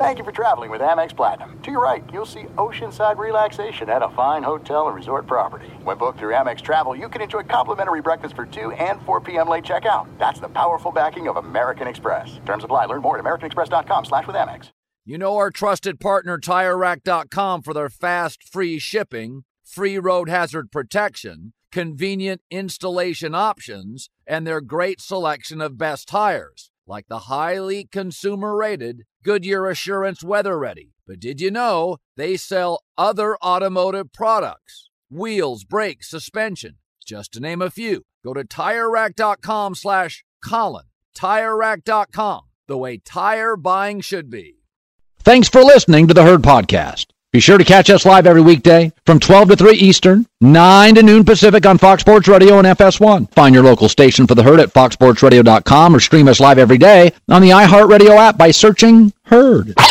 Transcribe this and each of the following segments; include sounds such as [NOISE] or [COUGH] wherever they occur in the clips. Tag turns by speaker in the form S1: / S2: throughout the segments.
S1: Thank you for traveling with Amex Platinum. To your right, you'll see oceanside relaxation at a fine hotel and resort property. When booked through Amex Travel, you can enjoy complimentary breakfast for 2 and 4 p.m. late checkout. That's the powerful backing of American Express. Terms apply. Learn more at americanexpress.com slash with Amex.
S2: You know our trusted partner, TireRack.com, for their fast, free shipping, free road hazard protection, convenient installation options, and their great selection of best tires, like the highly consumer-rated Goodyear Assurance Weather Ready. But did you know they sell other automotive products? Wheels, brakes, suspension, just to name a few. Go to TireRack.com slash Colin. TireRack.com, the way tire buying should be. Thanks for listening to the Herd Podcast. Be sure to catch us live every weekday from 12 to 3 Eastern, 9 to noon Pacific on Fox Sports Radio and FS1. Find your local station for the Herd at foxsportsradio.com or stream us live every day on the iHeartRadio app by searching Herd.
S3: Now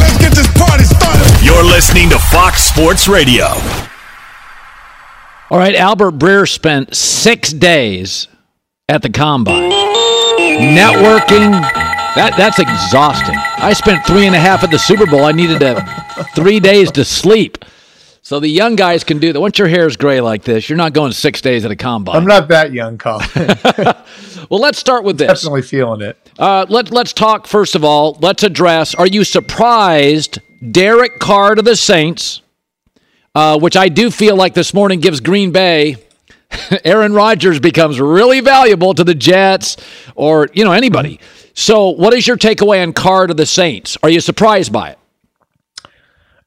S3: let's get this party started.
S4: You're listening to Fox Sports Radio.
S2: All right, Albert Breer spent six days at the combine. Networking, that, that's exhausting. I spent three and a half at the Super Bowl. I needed a, three days to sleep. So the young guys can do that. Once your hair is gray like this, you're not going six days at a combine.
S5: I'm not that young, Colin. [LAUGHS]
S2: well, let's start with this.
S5: Definitely feeling it.
S2: Uh, let, let's talk, first of all, let's address are you surprised Derek Carr to the Saints, uh, which I do feel like this morning gives Green Bay. [LAUGHS] Aaron Rodgers becomes really valuable to the Jets or, you know, anybody. So, what is your takeaway on Carr to the Saints? Are you surprised by it?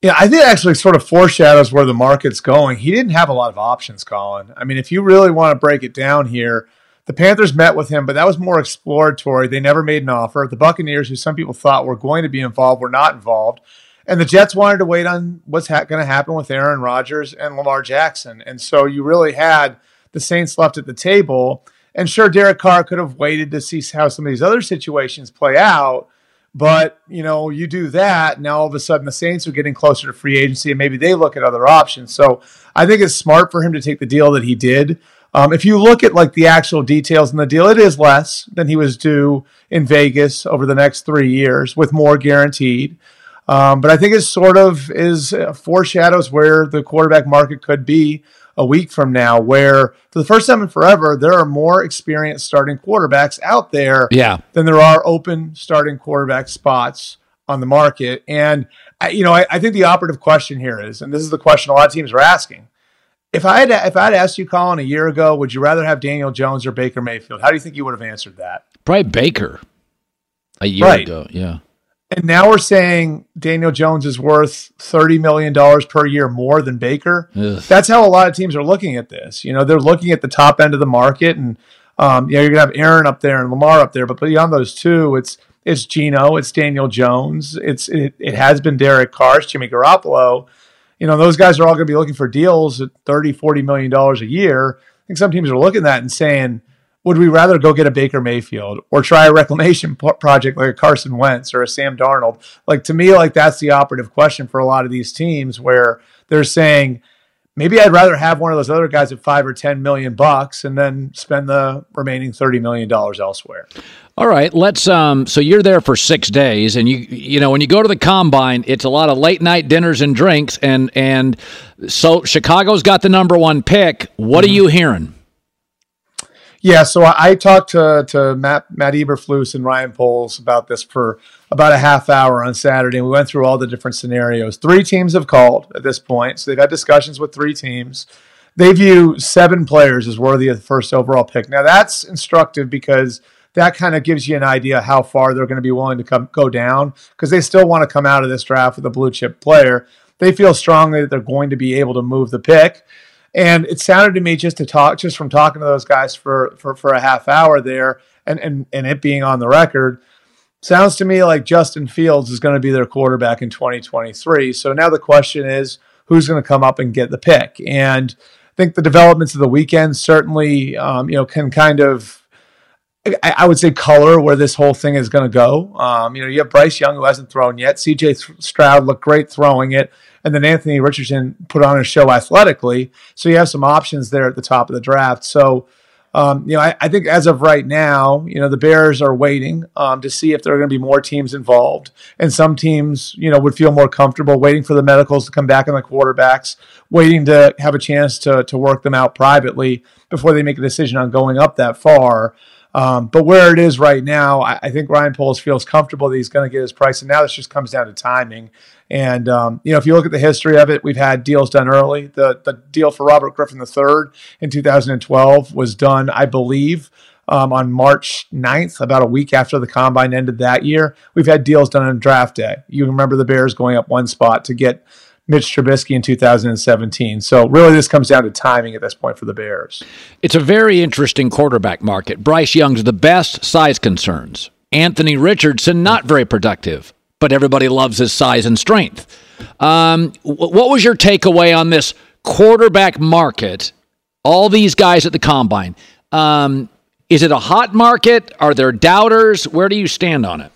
S5: Yeah, I think it actually sort of foreshadows where the market's going. He didn't have a lot of options, Colin. I mean, if you really want to break it down here, the Panthers met with him, but that was more exploratory. They never made an offer. The Buccaneers, who some people thought were going to be involved, were not involved. And the Jets wanted to wait on what's ha- going to happen with Aaron Rodgers and Lamar Jackson. And so you really had the Saints left at the table. And sure, Derek Carr could have waited to see how some of these other situations play out. But, you know, you do that, now all of a sudden the Saints are getting closer to free agency and maybe they look at other options. So I think it's smart for him to take the deal that he did. Um, if you look at like the actual details in the deal, it is less than he was due in Vegas over the next three years with more guaranteed. Um, but I think it sort of is uh, foreshadows where the quarterback market could be a week from now, where for the first time in forever, there are more experienced starting quarterbacks out there
S2: Yeah.
S5: than there are open starting quarterback spots on the market. And, I- you know, I, I think the operative question here is, and this is the question a lot of teams are asking. If I had if I had asked you, Colin, a year ago, would you rather have Daniel Jones or Baker Mayfield? How do you think you would have answered that?
S2: Probably Baker a year
S5: Right.
S2: ago. Yeah.
S5: And now we're saying Daniel Jones is worth $30 million per year more than Baker.
S2: Ugh.
S5: That's how a lot of teams are looking at this. You know, they're looking at the top end of the market and um, you know, you're gonna have Aaron up there and Lamar up there, but beyond those two, it's it's Gino, it's Daniel Jones, it's it, it has been Derek Carr, Jimmy Garoppolo. You know, those guys are all gonna be looking for deals at 30, 40 million dollars a year. I think some teams are looking at that and saying, would we rather go get a Baker Mayfield or try a reclamation [LAUGHS] pro- project like a Carson Wentz or a Sam Darnold? Like to me, like that's the operative question for a lot of these teams where they're saying, maybe I'd rather have one of those other guys at five or ten million bucks and then spend the remaining thirty million dollars elsewhere.
S2: All right, let's. Um, so you're there for six days, and you you know when you go to the combine, it's a lot of late night dinners and drinks, and and so Chicago's got the number one pick. What are you hearing?
S5: Yeah, so I, I talked to to Matt Matt Eberflus and Ryan Poles about this for about a half hour on Saturday, and we went through all the different scenarios. Three teams have called at this point, so they've had discussions with three teams. They view seven players as worthy of the first overall pick. Now that's instructive because that kind of gives you an idea how far they're going to be willing to come go down because they still want to come out of this draft with a blue chip player. They feel strongly that they're going to be able to move the pick. And it sounded to me just to talk, just from talking to those guys for for, for a half hour there, and and and it being on the record, sounds to me like Justin Fields is going to be their quarterback in 2023. So now the question is, who's going to come up and get the pick? And I think the developments of the weekend certainly, um, you know, can kind of I, would say color where this whole thing is going to go. Um, you know, you have Bryce Young who hasn't thrown yet. CJ Stroud looked great throwing it, and then Anthony Richardson put on a show athletically. So you have some options there at the top of the draft. So um, you know, I, I, think as of right now, you know, the Bears are waiting um, to see if there are going to be more teams involved, and some teams, you know, would feel more comfortable waiting for the medicals to come back on the quarterbacks, waiting to have a chance to to work them out privately before they make a decision on going up that far. Um, but where it is right now, I, I think Ryan Poles feels comfortable that he's going to get his price, and now this just comes down to timing. And um, you know, if you look at the history of it, we've had deals done early. The the deal for Robert Griffin III in 2012 was done, I believe, um, on March 9th, about a week after the combine ended that year. We've had deals done on draft day. You remember the Bears going up one spot to get Mitch Trubisky in 2017. So really, this comes down to timing at this point for the Bears.
S2: It's a very interesting quarterback market. Bryce Young's the best, size concerns. Anthony Richardson, not very productive, but everybody loves his size and strength. Um, what was your takeaway on this quarterback market? All these guys at the combine. Um, is it a hot market? Are there doubters? Where do you stand on it?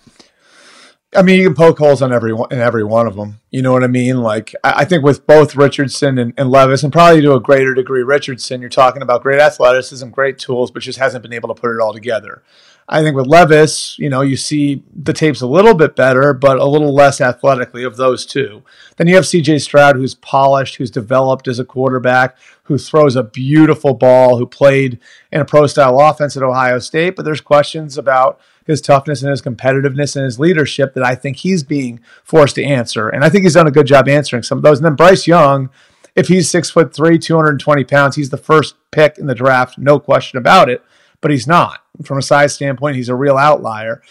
S5: I mean, you can poke holes on every one, in every one of them. You know what I mean? Like, I, I think with both Richardson and, and, Levis, and probably to a greater degree Richardson, you're talking about great athleticism, great tools, but just hasn't been able to put it all together. I think with Levis, you know, you see the tapes a little bit better, but a little less athletically of those two. Then you have CJ Stroud, who's polished, who's developed as a quarterback, who throws a beautiful ball, who played in a pro style offense at Ohio State. But there's questions about his toughness and his competitiveness and his leadership that I think he's being forced to answer. And I think he's done a good job answering some of those. And then Bryce Young, if he's six foot three, 220 pounds, he's the first pick in the draft, no question about it. But he's not. From a size standpoint, he's a real outlier.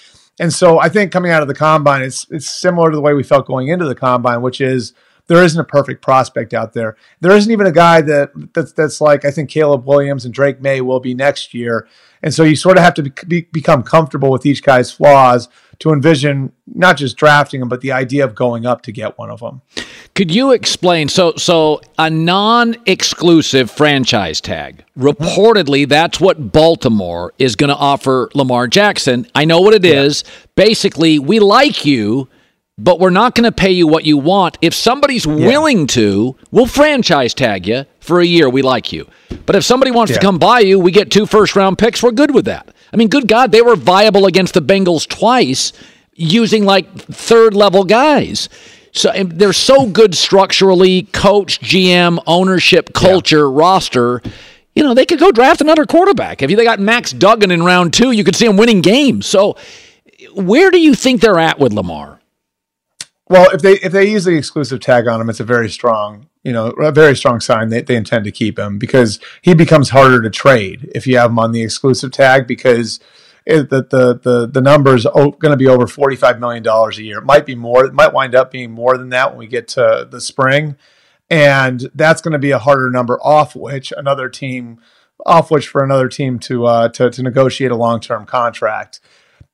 S5: And so I think coming out of the combine, it's it's similar to the way we felt going into the combine, which is there isn't a perfect prospect out there. There isn't even a guy that that's that's like I think Caleb Williams and Drake Maye will be next year. And so you sort of have to be, become comfortable with each guy's flaws to envision not just drafting them, but the idea of going up to get one of them.
S2: Could you explain? So, so a non-exclusive franchise tag. Reportedly, that's what Baltimore is going to offer Lamar Jackson. I know what it yeah. is. Basically, we like you, but we're not going to pay you what you want. If somebody's yeah. willing to, we'll franchise tag you for a year. We like you. But if somebody wants yeah. to come buy you, we get two first round picks. We're good with that. I mean, good God, they were viable against the Bengals twice using like third level guys. So they're so good structurally, coach, GM, ownership, culture, yeah. roster. You know, they could go draft another quarterback. If they got Max Duggan in round two, you could see them winning games. So where do you think they're at with Lamar?
S5: Well, if they if they use the exclusive tag on him, it's a very strong, you know, a very strong sign that they intend to keep him because he becomes harder to trade if you have him on the exclusive tag because the the the the number is going to be over forty five million dollars a year. It might be more. It might wind up being more than that when we get to the spring, and that's going to be a harder number off which another team off which for another team to uh, to to negotiate a long term contract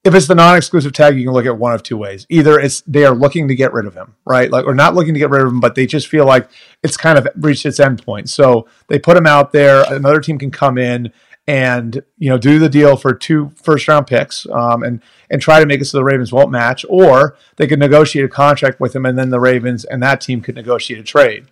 S5: if it's the non-exclusive tag, you can look at one of two ways. Either it's they are looking to get rid of him, right? Like, or not looking to get rid of him, but they just feel like it's kind of reached its end point. So they put him out there. Another team can come in and you know do the deal for two first round picks, um, and and try to make it so the Ravens won't match, or they could negotiate a contract with him, and then the Ravens and that team could negotiate a trade.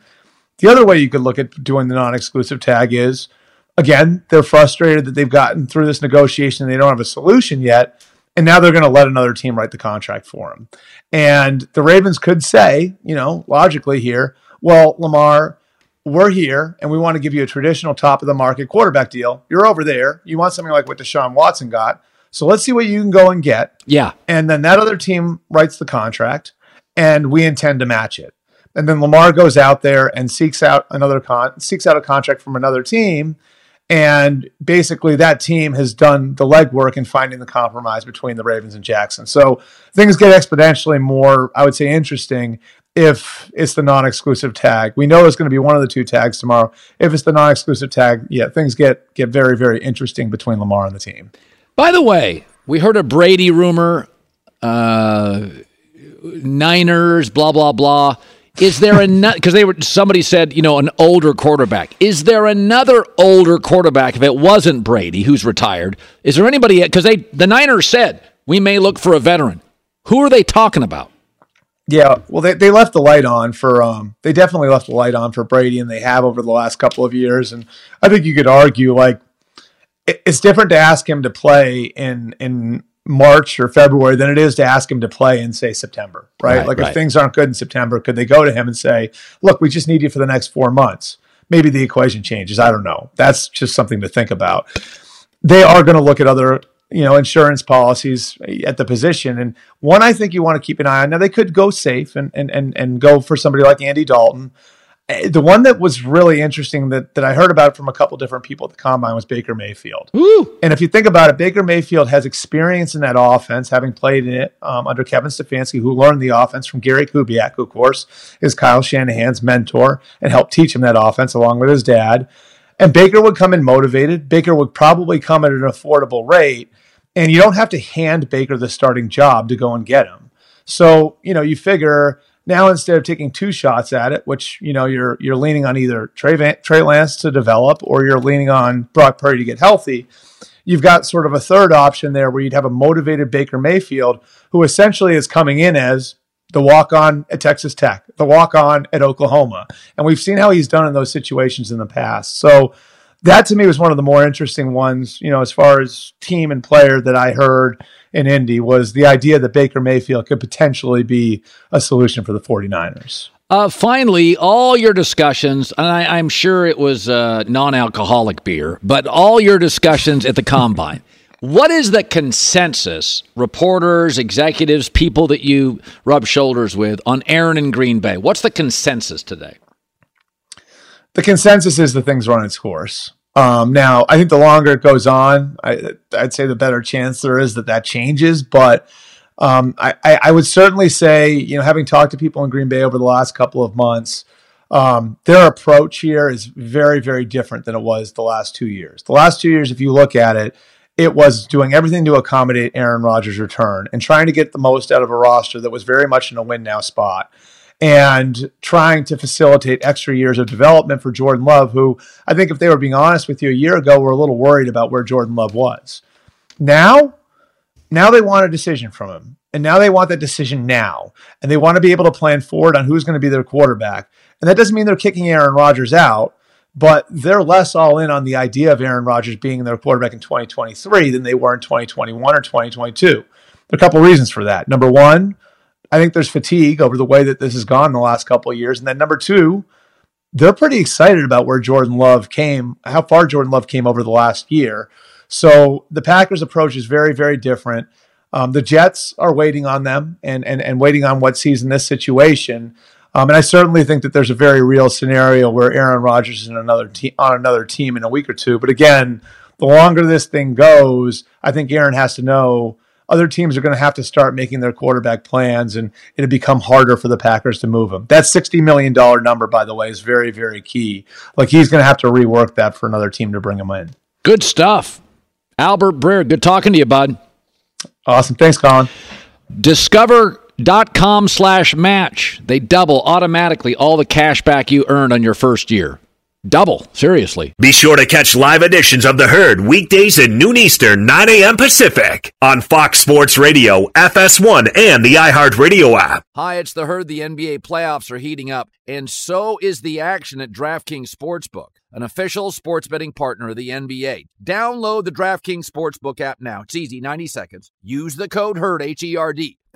S5: The other way you could look at doing the non-exclusive tag is, again, they're frustrated that they've gotten through this negotiation and they don't have a solution yet and now they're going to let another team write the contract for him. And the Ravens could say, you know, logically here, well, Lamar, we're here and we want to give you a traditional top of the market quarterback deal. You're over there. You want something like what Deshaun Watson got. So let's see what you can go and get.
S2: Yeah.
S5: And then that other team writes the contract and we intend to match it. And then Lamar goes out there and seeks out another con seeks out a contract from another team and basically, that team has done the legwork in finding the compromise between the Ravens and Jackson. So things get exponentially more, I would say, interesting if it's the non-exclusive tag. We know it's going to be one of the two tags tomorrow. If it's the non-exclusive tag, yeah, things get get very very interesting between Lamar and the team.
S2: By the way, we heard a Brady rumor, uh, Niners, blah blah blah. Is there another? Because they were somebody said you know an older quarterback. Is there another older quarterback if it wasn't Brady who's retired? Is there anybody? Because they the Niners said we may look for a veteran. Who are they talking about?
S5: Yeah, well, they, they left the light on for um, they definitely left the light on for Brady, and they have over the last couple of years. And I think you could argue like it, it's different to ask him to play in in March or February than it is to ask him to play in say September, right?
S2: Right,
S5: like
S2: right.
S5: if things aren't good in September, could they go to him and say, "Look, we just need you for the next four months"? Maybe the equation changes. I don't know. That's just something to think about. They are going to look at other you know insurance policies at the position and one i think you want to keep an eye on now they could go safe and and and, and go for somebody like andy dalton the one that was really interesting that, that i heard about from a couple different people at the combine was baker mayfield and if you think about it baker mayfield has experience in that offense having played in it um, under kevin stefanski who learned the offense from gary kubiak who of course is kyle shanahan's mentor and helped teach him that offense along with his dad and Baker would come in motivated. Baker would probably come at an affordable rate. And you don't have to hand Baker the starting job to go and get him. So, you know, you figure now instead of taking two shots at it, which, you know, you're you're leaning on either Trey, Van, Trey Lance to develop or you're leaning on Brock Purdy to get healthy, you've got sort of a third option there where you'd have a motivated Baker Mayfield who essentially is coming in as the walk on at Texas Tech, the walk on at Oklahoma. And we've seen how he's done in those situations in the past. So that to me was one of the more interesting ones, you know, as far as team and player that I heard in Indy was the idea that Baker Mayfield could potentially be a solution for the 49ers.
S2: Uh, finally, all your discussions, and I, I'm sure it was uh, non alcoholic beer, but all your discussions at the combine. [LAUGHS] What is the consensus, reporters, executives, people that you rub shoulders with on Aaron and Green Bay? What's the consensus today?
S5: The consensus is the thing's run its course. Um, now, I think the longer it goes on, I, I'd say the better chance there is that that changes. But um, I, I, I would certainly say, you know, having talked to people in Green Bay over the last couple of months, um, their approach here is very, very different than it was the last two years. The last two years, if you look at it, it was doing everything to accommodate Aaron Rodgers' return and trying to get the most out of a roster that was very much in a win now spot and trying to facilitate extra years of development for Jordan Love, who I think, if they were being honest with you a year ago, were a little worried about where Jordan Love was. Now, now they want a decision from him. And now they want that decision now. And they want to be able to plan forward on who's going to be their quarterback. And that doesn't mean they're kicking Aaron Rodgers out, but they're less all in on the idea of Aaron Rodgers being their quarterback in 2023 than they were in 2021 or 2022. There are a couple reasons for that. Number one, I think there's fatigue over the way that this has gone in the last couple of years. And then number two, they're pretty excited about where Jordan Love came, how far Jordan Love came over the last year. So the Packers' approach is very, very different. Um, the Jets are waiting on them and, and, and waiting on what sees in this situation. Um, and I certainly think that there's a very real scenario where Aaron Rodgers is in another te- on another team in a week or two. But again, the longer this thing goes, I think Aaron has to know other teams are going to have to start making their quarterback plans and it'll become harder for the Packers to move him. That $60 million number, by the way, is very, very key. Like he's going to have to rework that for another team to bring him in.
S2: Good stuff. Albert Breer, good talking to you, bud.
S5: Awesome. Thanks, Colin.
S2: Discover dot com slash match. They double automatically all the cash back you earned on your first year. Double, seriously.
S4: Be sure to catch live editions of The Herd weekdays at noon Eastern, 9 a.m. Pacific on Fox Sports Radio, FS1, and the iHeartRadio app.
S6: Hi, it's the herd. The NBA playoffs are heating up, and so is the action at DraftKings Sportsbook, an official sports betting partner of the NBA. Download the DraftKings Sportsbook app now. It's easy, 90 seconds. Use the code HERD, H E R D.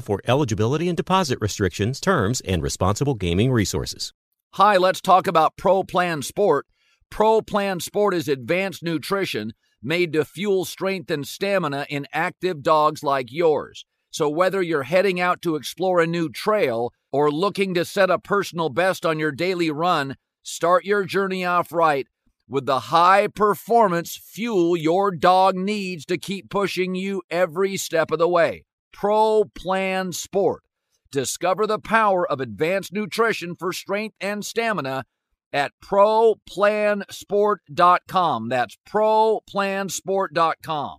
S7: for eligibility and deposit restrictions, terms, and responsible gaming resources.
S6: Hi, let's talk about Pro Plan Sport. Pro Plan Sport is advanced nutrition made to fuel strength and stamina in active dogs like yours. So whether you're heading out to explore a new trail or looking to set a personal best on your daily run, start your journey off right with the high performance fuel your dog needs to keep pushing you every step of the way. Pro Plan Sport. Discover the power of advanced nutrition for strength and stamina at ProPlansport.com. That's ProPlansport.com.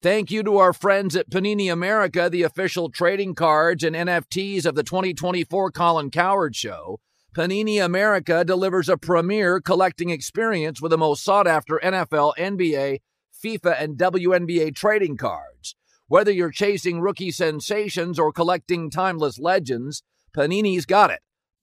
S6: Thank you to our friends at Panini America, the official trading cards and NFTs of the 2024 Colin Cowherd Show. Panini America delivers a premier collecting experience with the most sought after NFL, NBA, FIFA, and WNBA trading cards. Whether you're chasing rookie sensations or collecting timeless legends, Panini's got it.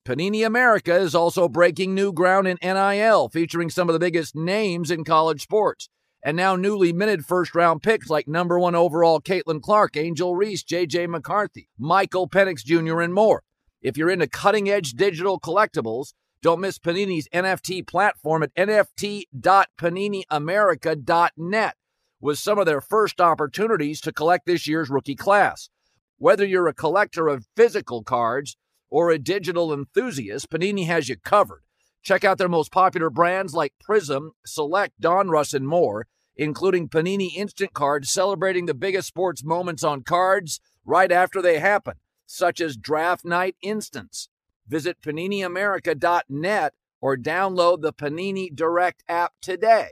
S6: Panini America is also breaking new ground in NIL, featuring some of the biggest names in college sports. And now newly minted first round picks like number one overall Caitlin Clark, Angel Reese, JJ McCarthy, Michael Penix Jr., and more. If you're into cutting edge digital collectibles, don't miss Panini's NFT platform at nft.paniniamerica.net with some of their first opportunities to collect this year's rookie class. Whether you're a collector of physical cards or a digital enthusiast, Panini has you covered. Check out their most popular brands like Prism, Select, Donruss, and more, including Panini Instant Cards celebrating the biggest sports moments on cards right after they happen, such as Draft Night Instants. Visit PaniniAmerica.net or download the Panini Direct app today.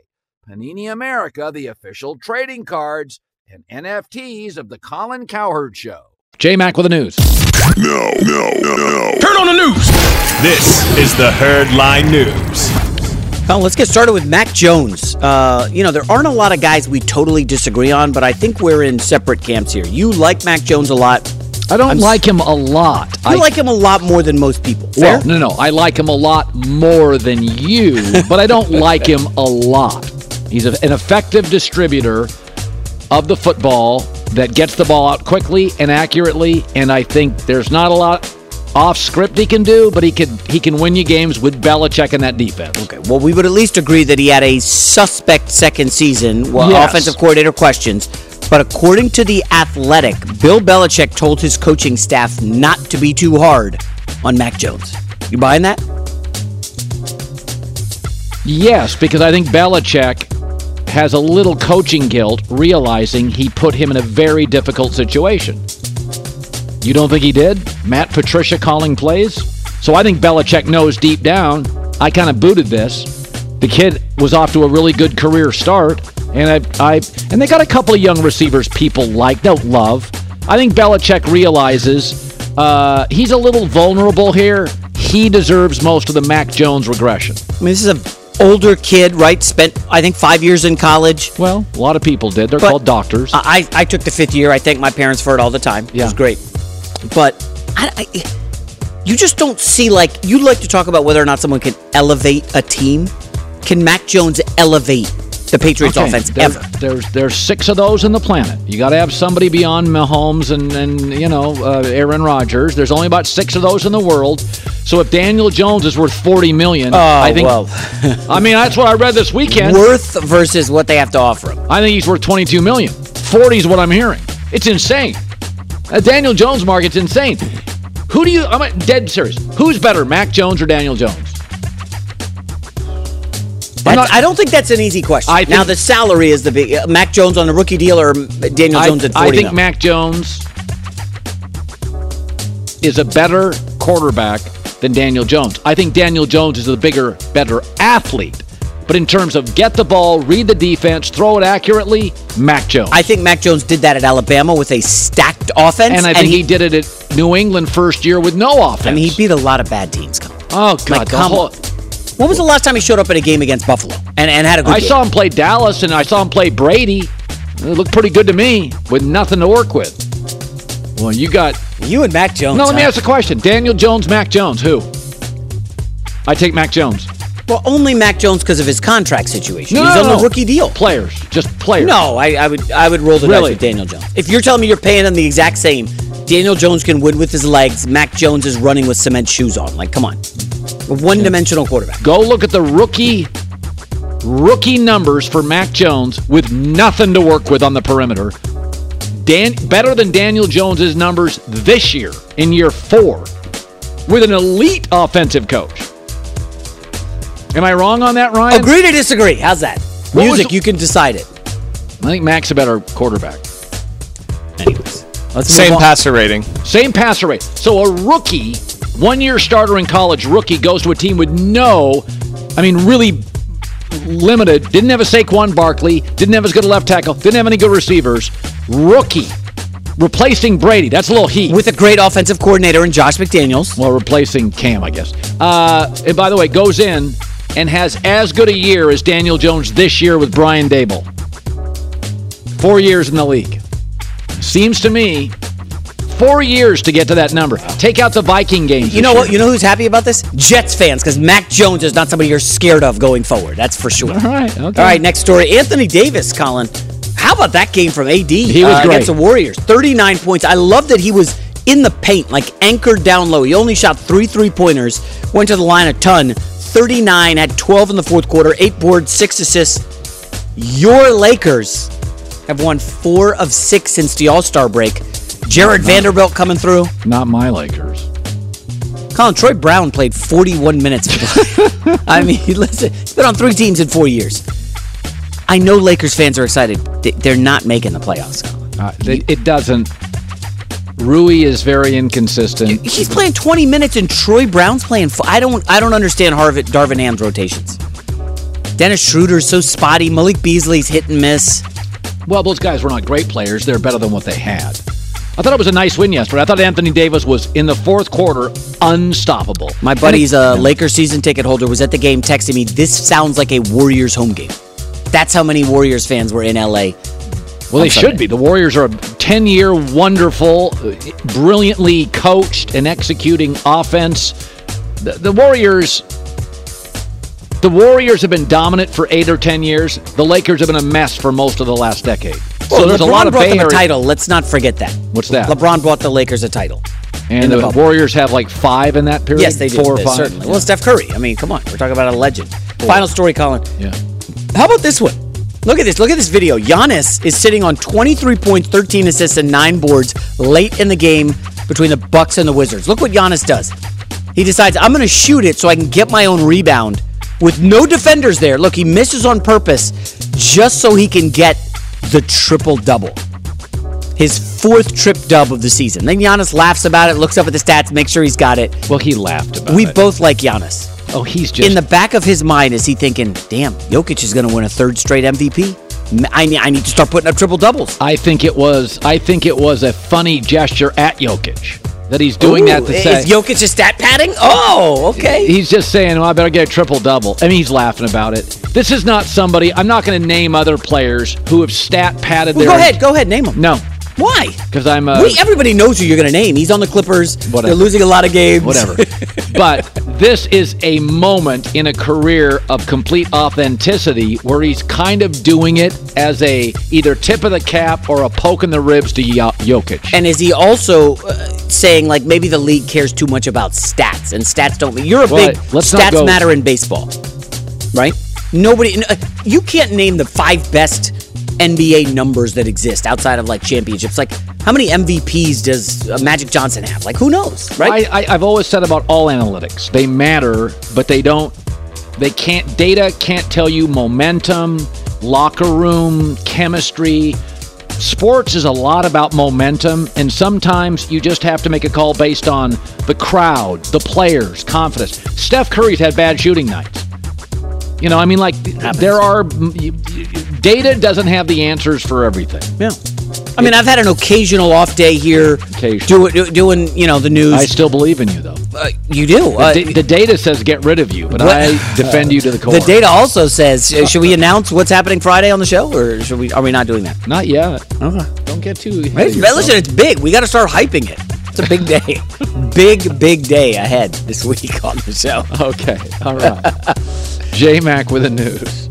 S6: Panini America, the official trading cards and NFTs of the Colin Cowherd Show.
S2: J Mac with the news.
S3: No, no, no, no.
S4: Turn on the news. This is the Herd Line News.
S8: Well, let's get started with Mac Jones. Uh, you know, there aren't a lot of guys we totally disagree on, but I think we're in separate camps here. You like Mac Jones a lot.
S2: I don't
S8: I'm s-
S2: like him a lot.
S8: You
S2: I
S8: like him a lot more than most people. Fair?
S2: Well, no, no, I like him a lot more than you, but I don't like him a lot. He's an effective distributor of the football that gets the ball out quickly and accurately, and I think there's not a lot off script he can do, but he can he can win you games with Belichick and that defense.
S8: Okay, well, we would at least agree that he had a suspect second season. Well,
S2: Yes.
S8: offensive coordinator questions. But according to The Athletic, Bill Belichick told his coaching staff not to be too hard on Mac Jones. You buying that?
S2: Yes, because I think Belichick has a little coaching guilt, realizing he put him in a very difficult situation. You don't think he did? Matt Patricia calling plays? So I think Belichick knows deep down, I kind of booted this. The kid was off to a really good career start, and I, I and they got a couple of young receivers people like, don't love. I think Belichick realizes uh, he's a little vulnerable here. He deserves most of the Mac Jones regression.
S8: I mean, this is a older kid, right? Spent I think five years in college.
S2: Well, a lot of people did. They're
S8: But-
S2: called doctors.
S8: I I took the fifth year. I thank my parents for it all the time. It
S2: Yeah.
S8: was great. But I, I, you just don't see like you like to talk about whether or not someone can elevate a team. Can Mac Jones elevate the Patriots
S2: Okay,
S8: offense
S2: there-
S8: ever?
S2: There's there's six of those in the planet. You got to have somebody beyond Mahomes and and you know uh, Aaron Rodgers. There's only about six of those in the world. So if Daniel Jones is worth forty million, I think.
S8: Oh, well.
S2: I mean, that's what I read this weekend.
S8: Worth versus what they have to offer him.
S2: I think he's worth twenty-two million. Forty is what I'm hearing. It's insane. That Daniel Jones market's insane. Who do you? I'm dead serious. Who's better, Mac Jones or Daniel Jones? Not-
S8: I don't think that's an easy question.
S2: I think-
S8: now the salary is the big. Uh, Mac Jones on the rookie deal or Daniel
S2: I,
S8: Jones at
S2: I think
S8: mil?
S2: Mac Jones is a better quarterback than Daniel Jones. I think Daniel Jones is a bigger, better athlete. But in terms of get the ball, read the defense, throw it accurately, Mac Jones.
S8: I think Mac Jones did that at Alabama with a stacked offense,
S2: and I think he, did it at New England first year with no offense.
S8: I mean, he beat a lot of bad teams. Colin.
S2: oh God,
S8: Like, come
S2: whole-
S8: on. When was the last time he showed up at a game against Buffalo and, and had a good
S2: I
S8: game?
S2: saw him play Dallas and I saw him play Brady. It looked pretty good to me with nothing to work with. Well, you got
S8: you and Mac Jones.
S2: No, let me
S8: huh?
S2: ask a question. Daniel Jones, Mac Jones, who? I take Mac Jones.
S8: Well, only Mac Jones because of his contract situation.
S2: No,
S8: He's
S2: no,
S8: on the rookie deal.
S2: Players, just players.
S8: No, I, I would I would roll the
S2: Really?
S8: dice with Daniel Jones. If you're telling me you're paying him the exact same, Daniel Jones can win with his legs. Mac Jones is running with cement shoes on. Like, come on, a one-dimensional quarterback.
S2: Go look at the rookie rookie numbers for Mac Jones with nothing to work with on the perimeter. Dan better than Daniel Jones's numbers this year in year 4 with an elite offensive coach. Am I wrong on that, Ryan?
S8: Agree to disagree. How's that?
S2: What
S8: Music,
S2: the-
S8: you can decide it.
S2: I think Mac's a better quarterback.
S8: Anyways, let's
S9: Same
S8: move on.
S9: passer rating.
S2: Same passer rate. So a rookie, one year starter in college, rookie goes to a team with no, I mean, really limited. Didn't have a Saquon Barkley. Didn't have as good a left tackle. Didn't have any good receivers. Rookie, replacing Brady. That's a little heat.
S8: with a great offensive coordinator in Josh McDaniels.
S2: well, replacing Cam, I guess. Uh, and by the way, goes in and has as good a year as Daniel Jones this year with Brian Daboll. Four years in the league. Seems to me, four years to get to that number. Take out the Viking games.
S8: You know what? You know who's happy about this? Jets fans, because Mac Jones is not somebody you're scared of going forward. That's for sure.
S2: All right. Okay.
S8: All right, next story. Anthony Davis, Colin. How about that game from AD
S2: He was
S8: uh,
S2: great.
S8: against the Warriors? 39 points. I love that he was in the paint, like anchored down low. He only shot three three pointers, went to the line a ton. 39, had 12 in the fourth quarter, eight boards, six assists. Your Lakers have won four of six since the All Star break. Jarred Vanderbilt coming through.
S2: Not my Lakers.
S8: Colin Troy Brown played 41 minutes. [LAUGHS] I mean, [LAUGHS] listen, he's been on three teams in four years. I know Lakers fans are excited. They- They're not making the playoffs. Colin.
S2: Uh, it, it doesn't. Rui is very inconsistent.
S8: He's playing 20 minutes and Troy Brown's playing. F- I don't. I don't understand Harvard Darvin Ham's rotations. Dennis Schroeder's so spotty. Malik Beasley's hit and miss.
S2: Well, those guys were not great players. They're better than what they had. I thought it was a nice win yesterday. I thought Anthony Davis was in the fourth quarter unstoppable.
S8: My buddy's uh, Lakers season ticket holder was at the game texting me. This sounds like a Warriors home game. That's how many Warriors fans were in LA.
S2: Well, they should be. The Warriors are a 10 year, wonderful, brilliantly coached and executing offense. The, the Warriors. The Warriors have been dominant for eight or ten years. The Lakers have been a mess for most of the last decade. So there's
S8: LeBron
S2: a lot of
S8: brought
S2: Bay
S8: them a
S2: Area-
S8: title. Let's not forget that.
S2: What's that?
S8: LeBron brought the Lakers a title.
S2: and
S8: the
S2: the,
S8: bubble.
S2: Warriors have like five in that period.
S8: Yes, they do.
S2: Four or
S8: They
S2: five.
S8: Certainly. Well, Steph Curry. I mean, come on. We're talking about a legend. Final story, Colin.
S2: Yeah.
S8: How about this one? Look at this. Look at this video. Giannis is sitting on 23 points, 13 assists, and nine boards late in the game between the Bucks and the Wizards. Look what Giannis does. He decides I'm going to shoot it so I can get my own rebound with no defenders there. Look, he misses on purpose just so he can get the triple double. His fourth trip dub of the season. Then Giannis laughs about it, looks up at the stats, makes sure he's got it.
S2: Well, he laughed about
S8: We
S2: it.
S8: both like Giannis.
S2: oh, he's just
S8: In the back of his mind, is he thinking, damn, Jokic is going to win a third straight MVP? I need, I need to start putting up triple doubles.
S2: I think it was. I think it was a funny gesture at Jokic that he's doing that to
S8: Ooh,
S2: say
S8: Is Jokic a stat padding? Oh, okay.
S2: he's just saying, "Well, I better get a triple double." I mean, he's laughing about it. This is not somebody. I'm not going to name other players who have stat padded
S8: Well,
S2: their.
S8: go ahead. Go ahead. Name them.
S2: No,
S8: Why?
S2: because I'm. Uh,
S8: we, everybody knows who you're going to name. He's on the Clippers.
S2: Whatever.
S8: They're losing a lot of games.
S2: whatever. [LAUGHS] but this is a moment in a career of complete authenticity where he's kind of doing it as a either tip of the cap or a poke in the ribs to Jokic.
S8: and is he also uh, saying like maybe the league cares too much about stats and stats don't? You're a
S2: Well,
S8: big stats matter in baseball, right? Nobody, uh, you can't name the five best NBA numbers that exist outside of like championships. Like how many MVPs does uh, Magic Johnson have? Like who knows, right?
S2: I, I've always said about all analytics, they matter, but they don't. They can't. Data can't tell you momentum, locker room chemistry. Sports is a lot about momentum, and sometimes you just have to make a call based on the crowd, the players, confidence. Steph Curry's had bad shooting nights. You know, I mean, like there are data doesn't have the answers for everything.
S8: yeah. I mean, I've had an occasional off day here,
S2: Occasional.
S8: do, do, doing you know the news.
S2: I still believe in you, though.
S8: uh, you do. Uh,
S2: The, the data says get rid of you, but
S8: What-
S2: I defend you to the core.
S8: the data also says, uh, should we announce what's happening Friday on the show, or should we? Are we not doing that?
S2: Not yet.
S8: Okay.
S2: Don't get too. ahead
S8: Hey, listen, it's big. We got to start hyping it. It's a big day. [LAUGHS] big, big day ahead this week on the show.
S10: Okay. All right. [LAUGHS] J Mac with the news.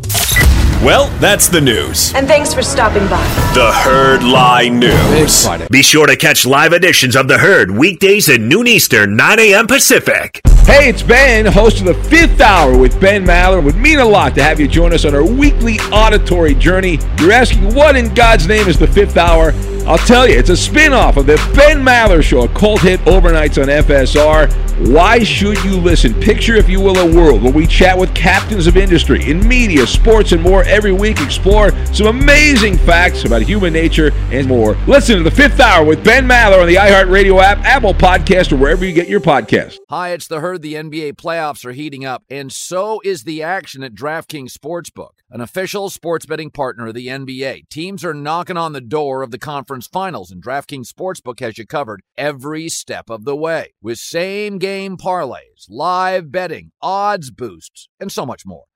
S4: Well, that's the news.
S11: And thanks for stopping by.
S4: The Herd Lie News.
S10: Friday.
S4: Be sure to catch live editions of The Herd weekdays at noon Eastern, 9 a.m. Pacific.
S12: Hey, it's Ben, host of the fifth hour with Ben Maller. It would mean a lot to have you join us on our weekly auditory journey. You're asking what in God's name is the fifth hour? I'll tell you, it's a spin off of the Ben Maller Show, a cult hit overnights on FSR. Why should you listen? Picture, if you will, a world where we chat with captains of industry in media, sports, and more every week. Explore some amazing facts about human nature and more. Listen to the fifth hour with Ben Maller on the iHeartRadio app, Apple Podcast, or wherever you get your podcast.
S2: Hi, it's the herd. The NBA playoffs are heating up, and so is the action at DraftKings Sportsbook, an official sports betting partner of the NBA. Teams are knocking on the door of the conference finals, and DraftKings Sportsbook has you covered every step of the way with same game parlays, live betting, odds boosts, and so much more.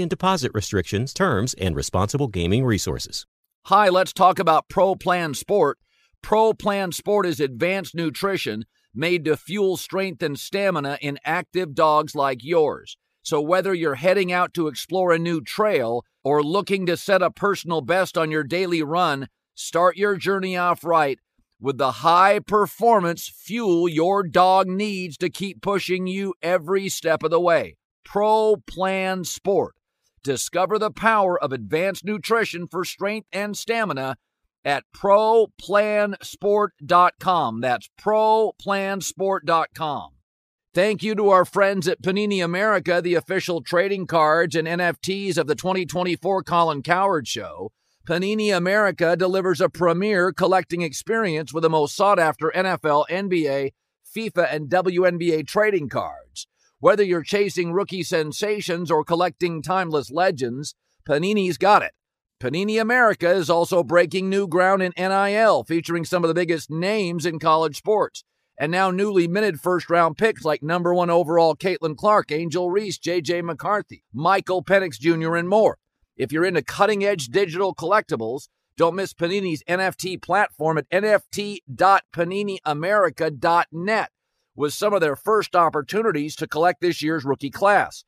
S7: and deposit restrictions, terms, and responsible gaming resources.
S2: Hi, let's talk about Pro Plan Sport. Pro Plan Sport is advanced nutrition made to fuel strength and stamina in active dogs like yours. So, whether you're heading out to explore a new trail or looking to set a personal best on your daily run, start your journey off right with the high performance fuel your dog needs to keep pushing you every step of the way. Pro Plan Sport. Discover the power of advanced nutrition for strength and stamina at ProPlansport.com. That's ProPlansport.com. Thank you to our friends at Panini America, the official trading cards and NFTs of the 2024 Colin Cowherd Show. Panini America delivers a premier collecting experience with the most sought after NFL, NBA, FIFA, and WNBA trading cards. Whether you're chasing rookie sensations or collecting timeless legends, Panini's got it. Panini America is also breaking new ground in NIL, featuring some of the biggest names in college sports. And now newly minted first round picks like number one overall Caitlin Clark, Angel Reese, JJ McCarthy, Michael Penix Jr., and more. If you're into cutting edge digital collectibles, don't miss Panini's NFT platform at nft.paniniamerica.net with some of their first opportunities to collect this year's rookie class.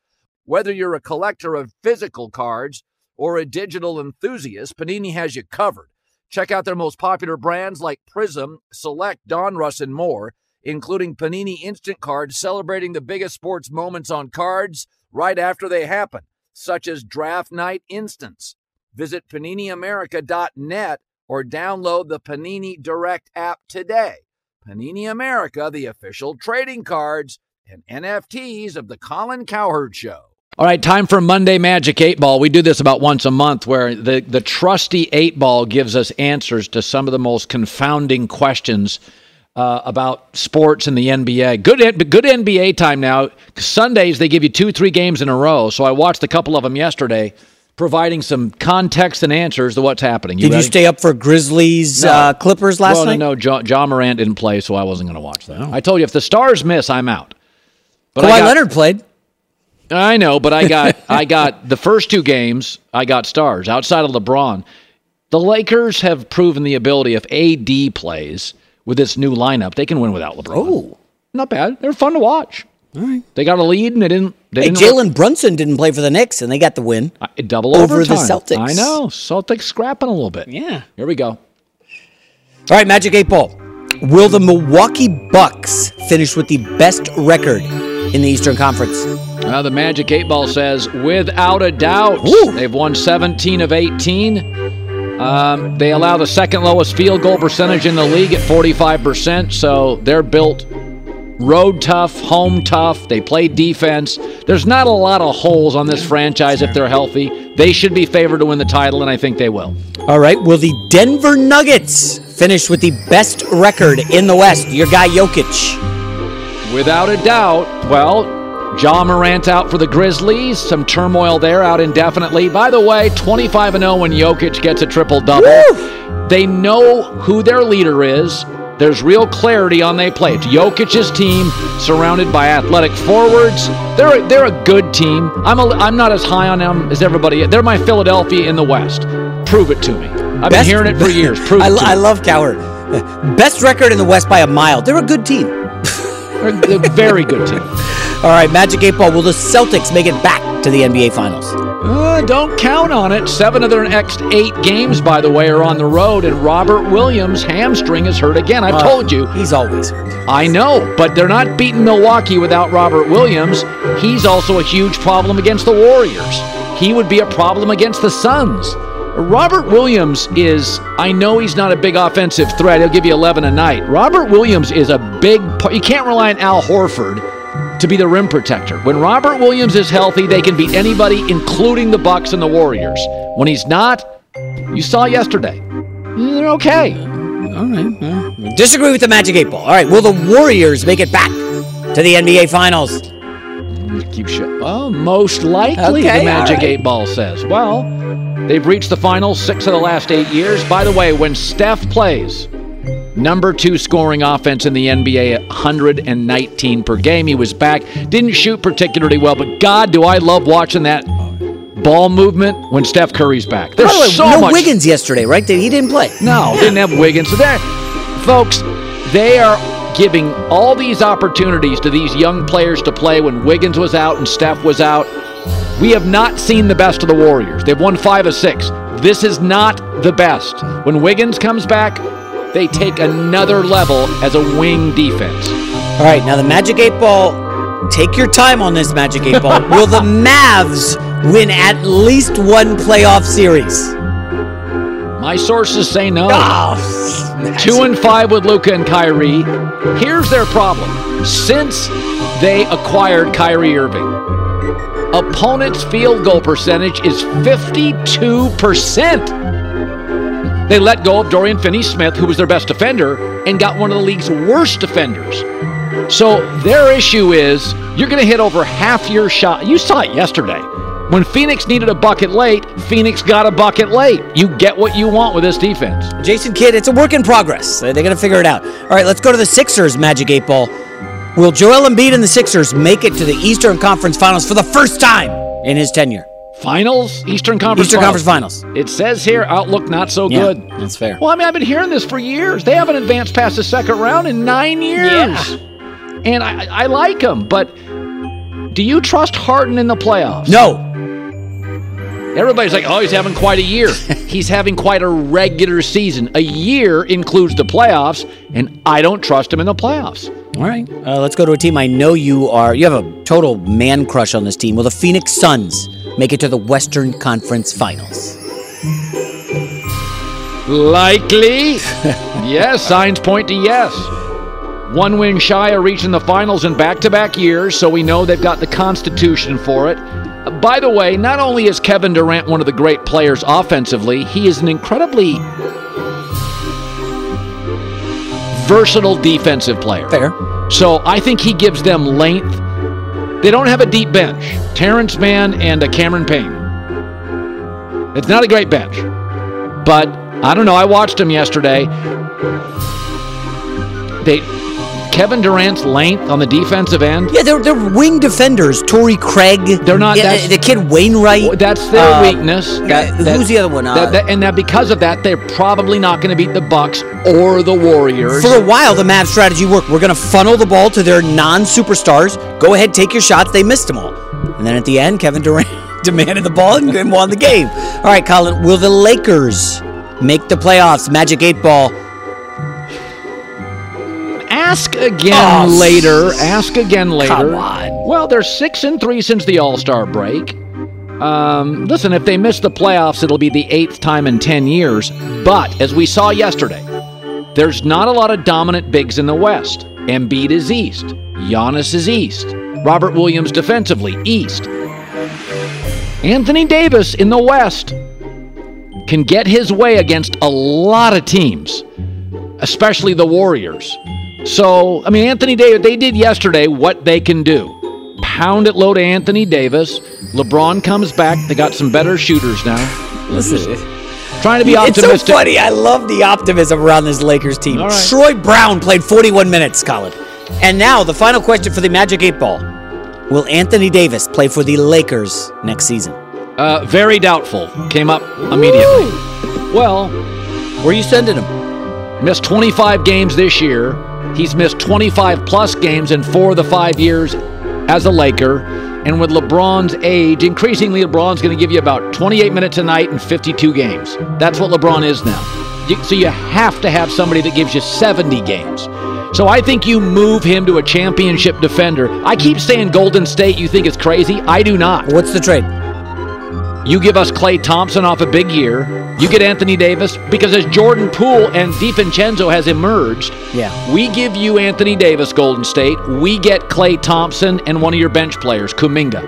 S2: Whether you're a collector of physical cards or a digital enthusiast, Panini has you covered. Check out their most popular brands like Prism, Select, Donruss, and more, including Panini Instant Cards celebrating the biggest sports moments on cards right after they happen, such as Draft Night Instants. Visit PaniniAmerica.net or download the Panini Direct app today. Panini America, the official trading cards and NFTs of the Colin Cowherd Show.
S10: All right, time for Monday Magic 8 Ball. We do this about once a month where the, the trusty 8 Ball gives us answers to some of the most confounding questions uh, about sports in the NBA. Good, good NBA time now. Sundays, they give you two, three games in a row. So I watched a couple of them yesterday, providing some context and answers to what's happening.
S8: Did you stay up for Grizzlies
S10: No.
S8: uh, Clippers last
S10: well,
S8: night?
S10: no, no. Ja, Ja Morant didn't play, so I wasn't going to watch that. I told you if the Stars miss, I'm out. But I
S8: Kawhi
S10: got-
S8: Leonard played.
S10: I know, but I got [LAUGHS] I got the first two games. I got stars outside of LeBron. The Lakers have proven the ability if AD plays with this new lineup, they can win without LeBron.
S8: Oh,
S10: not bad. They're fun to watch. All right, they got a lead and they didn't. They
S8: Hey,
S10: didn't
S8: Jalen Brunson didn't play for the Knicks, and they got the win.
S10: Uh, double
S8: over the. Celtics.
S10: I know Celtics scrapping a little bit.
S8: Yeah.
S10: Here we go.
S8: All right, Magic Eight Ball. Will the Milwaukee Bucks finish with the best record in the Eastern Conference?
S2: Uh, the Magic 8 Ball says, without a doubt,
S8: Woo.
S2: they've won 17 of 18. Um, they allow the second lowest field goal percentage in the league at 45%, so they're built road tough, home tough. They play defense. There's not a lot of holes on this franchise if they're healthy. They should be favored to win the title, and I think they will.
S8: All right. Will the Denver Nuggets finish with the best record in the West? Your guy Jokic.
S2: Without a doubt. Well, Ja Morant out for the Grizzlies. Some turmoil there out indefinitely. By the way, 25 0 when Jokic gets a triple double. They know who their leader is. There's real clarity on they play. It's Jokic's team, surrounded by athletic forwards. They're a, they're a good team. I'm a, I'm not as high on them as everybody. They're my Philadelphia in the West. Prove it to me. I've been hearing it for [LAUGHS] years. Prove it
S8: I,
S2: to
S8: I love Cowherd. Best record in the West by a mile. They're a good team.
S2: They're a very good [LAUGHS] team.
S8: All right, Magic 8 Ball. Will the Celtics make it back to the NBA Finals?
S2: Uh, don't count on it. Seven of their next eight games, by the way, are on the road, and Robert Williams' hamstring is hurt again. I've
S8: Uh,
S2: told you.
S8: He's always hurt.
S2: I know, but they're not beating Milwaukee without Robert Williams. He's also a huge problem against the Warriors. He would be a problem against the Suns. Robert Williams is, I know he's not a big offensive threat. He'll give you 11 a night. Robert Williams is a big. You can't rely on Al Horford to be the rim protector. When Robert Williams is healthy, they can beat anybody, including the Bucks and the Warriors. When he's not, you saw yesterday. They're okay.
S8: All right. well, disagree with the Magic 8 Ball. All right. Will the Warriors make it back to the NBA Finals?
S2: Keep shit. Well, most likely,
S8: Okay,
S2: the Magic
S8: all right.
S2: 8 Ball says. Well, they've reached the finals six of the last eight years. By the way, when Steph plays, number two scoring offense in the NBA 119 per game. He was back. Didn't shoot particularly well, but God, do I love watching that ball movement when Steph Curry's back. There's
S8: By the way,
S2: so
S8: no
S2: much.
S8: Wiggins yesterday, right? He didn't play.
S2: No, didn't have Wiggins. So there, folks, they are giving all these opportunities to these young players to play when Wiggins was out and Steph was out. We have not seen the best of the Warriors. They've won five of six. This is not the best. When Wiggins comes back, they take another level as a wing defense.
S8: All right. Now, the Magic 8 Ball, take your time on this Magic 8 Ball. [LAUGHS] Will the Mavs win at least one playoff series?
S2: My sources say no.
S8: Oh,
S2: Two and five with Luka and Kyrie. Here's their problem. Since they acquired Kyrie Irving, opponents' field goal percentage is 52%. They let go of Dorian Finney Smith, who was their best defender, and got one of the league's worst defenders. So their issue is you're going to hit over half your shot. You saw it yesterday. When Phoenix needed a bucket late, Phoenix got a bucket late. You get what you want with this defense.
S8: Jason Kidd, it's a work in progress. They're going to figure it out. All right, let's go to the Sixers Magic 8 Ball. Will Joel Embiid and the Sixers make it to the Eastern Conference Finals for the first time in his tenure?
S2: Finals, Eastern Conference.
S8: Eastern
S2: Finals.
S8: Conference Finals.
S2: It says here, outlook not so
S8: Yeah,
S2: good.
S8: that's fair.
S2: Well, I mean, I've been hearing this for years. They haven't advanced past the second round in nine years. yeah. And I, I like them, but do you trust Harden in the playoffs?
S8: No.
S2: Everybody's like, oh, he's having quite a year. [LAUGHS] he's having quite a regular season. A year includes the playoffs, and I don't trust him in the playoffs.
S8: All right, uh, let's go to a team I know you are. You have a total man crush on this team. Will the Phoenix Suns make it to the Western Conference Finals?
S2: Likely. [LAUGHS] yes, signs point to yes. One win shy of reaching the finals in back to back years, so we know they've got the constitution for it. By the way, not only is Kevin Durant one of the great players offensively, he is an incredibly versatile defensive player.
S8: Fair.
S2: So I think he gives them length. They don't have a deep bench. Terrence Mann and uh, Cameron Payne. It's not a great bench. But I don't know. I watched him yesterday. They Kevin Durant's length on the defensive end.
S8: Yeah, they're, they're wing defenders. Torrey Craig.
S2: They're not-
S8: Yeah, the kid Wainright.
S2: That's their
S8: Uh,
S2: weakness. That, that-
S8: who's the other one?
S2: that-
S8: Uh,
S2: that- and that because of that, they're probably not going to beat the Bucks or the Warriors.
S8: For a while, the Mavs strategy worked. We're going to funnel the ball to their non-superstars. Go ahead, take your shots. They missed them all. And then at the end, Kevin Durant [LAUGHS] demanded the ball and won the game. All right, Colin, will the Lakers make the playoffs? Magic 8 Ball.
S2: Ask again
S8: Oh,
S2: later. Ask again later.
S8: Come on.
S2: Well, they're six and three since the All Star break. Um, listen, if they miss the playoffs, it'll be the eighth time in ten years. But as we saw yesterday, there's not a lot of dominant bigs in the West. Embiid is East. Giannis is East. Robert Williams defensively East. Anthony Davis in the West can get his way against a lot of teams, especially the Warriors. So, I mean, Anthony Davis, they did yesterday what they can do. Pound it low to Anthony Davis. LeBron comes back. They got some better shooters now.
S8: Listen,
S2: Trying to be optimistic.
S8: it's so funny. I love the optimism around this Lakers team.
S2: Right.
S8: Troy Brown played 41 minutes, Colin. And now the final question for the Magic 8 Ball. Will Anthony Davis play for the Lakers next season?
S2: Uh, very doubtful. Came up immediately. Well,
S8: Where are you sending him?
S2: Missed 25 games this year. He's missed 25 plus games in four of the five years as a Laker. And with LeBron's age, increasingly LeBron's going to give you about 28 minutes a night and 52 games. That's what LeBron is now. So you have to have somebody that gives you 70 games. So I think you move him to a championship defender. I keep saying Golden State, you think it's crazy. I do not.
S8: What's the trade?
S2: You give us Klay Thompson off a big year. You get Anthony Davis because as Jordan Poole and DiVincenzo has emerged,
S8: Yeah.
S2: we give you Anthony Davis, Golden State. We get Klay Thompson and one of your bench players, Kuminga.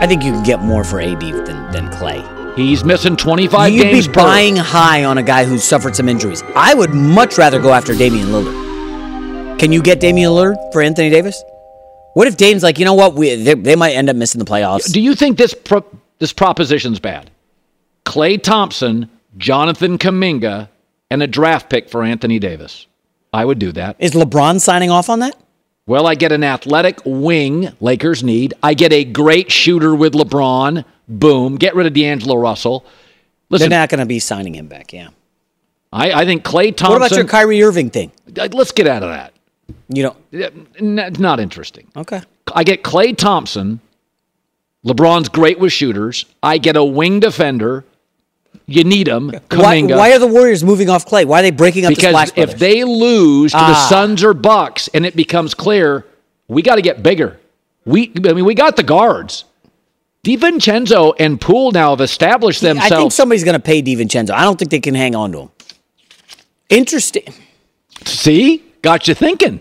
S8: I think you can get more for AD than, than Klay.
S2: He's missing 25
S8: You'd
S2: games
S8: be
S2: per.
S8: buying high on a guy who's suffered some injuries. I would much rather go after Damian Lillard. Can you get Damian Lillard for Anthony Davis? What if Dame's like, you know what? We, they, they might end up missing the playoffs.
S2: Do you think this pro- this proposition's bad? Klay Thompson, Jonathan Kuminga, and a draft pick for Anthony Davis. I would do that.
S8: Is LeBron signing off on that?
S2: Well, I get an athletic wing Lakers need. I get a great shooter with LeBron. Boom. Get rid of D'Angelo Russell. Listen,
S8: They're not going to be signing him back. Yeah.
S2: I, I think Klay Thompson.
S8: What about your Kyrie Irving thing?
S2: Uh, Let's get out of that.
S8: You
S2: know, It's not interesting.
S8: Okay.
S2: I get Klay Thompson. LeBron's great with shooters. I get a wing defender. You need him.
S8: Why, why are the Warriors moving off Klay? Why are they breaking up the
S2: because
S8: Splash
S2: if they lose to the
S8: Ah.
S2: Suns or Bucks and it becomes clear, we got to get bigger. We, I mean, we got the guards. DiVincenzo and Poole now have established themselves.
S8: I think somebody's going to pay DiVincenzo. I don't think they can hang on to him. Interesting.
S2: See, got you thinking.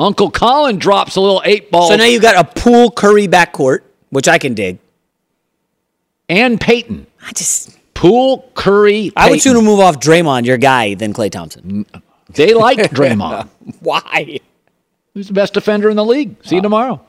S2: Uncle Colin drops a little eight ball.
S8: So now you got a Poole Curry backcourt, which I can dig.
S2: and Payton.
S8: I just,
S2: Poole, Curry.
S8: I would sooner move off Draymond, your guy, than Klay Thompson.
S2: They like [LAUGHS] Draymond.
S8: Why?
S2: Who's the best defender in the league? See you tomorrow.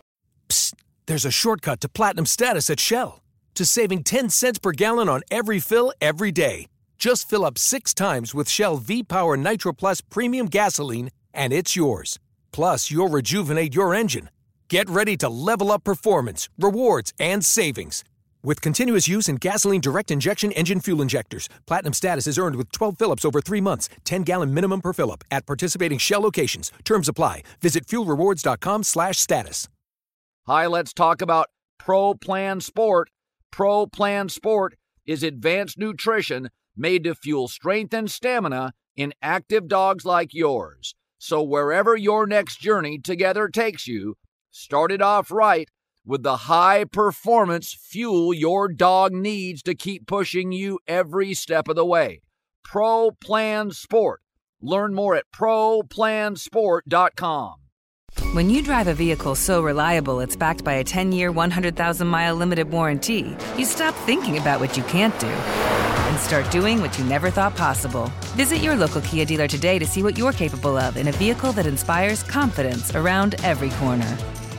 S9: There's a shortcut to platinum status at Shell to saving 10 cents per gallon on every fill every day. Just fill up six times with Shell V Power Nitro Plus Premium Gasoline, and it's yours. Plus, you'll rejuvenate your engine. Get ready to level up performance, rewards, and savings. With continuous use in gasoline direct injection engine fuel injectors, platinum status is earned with 12 fill-ups over three months, 10 gallon minimum per fill-up at participating Shell locations. Terms apply. Visit fuelrewards.com slash status.
S2: Hi, let's talk about Pro Plan Sport. Pro Plan Sport is advanced nutrition made to fuel strength and stamina in active dogs like yours. So, wherever your next journey together takes you, start it off right with the high performance fuel your dog needs to keep pushing you every step of the way. Pro Plan Sport. Learn more at ProPlansport.com.
S13: When you drive a vehicle so reliable it's backed by a 10 year, 100,000 mile limited warranty, you stop thinking about what you can't do and start doing what you never thought possible. Visit your local Kia dealer today to see what you're capable of in a vehicle that inspires confidence around every corner.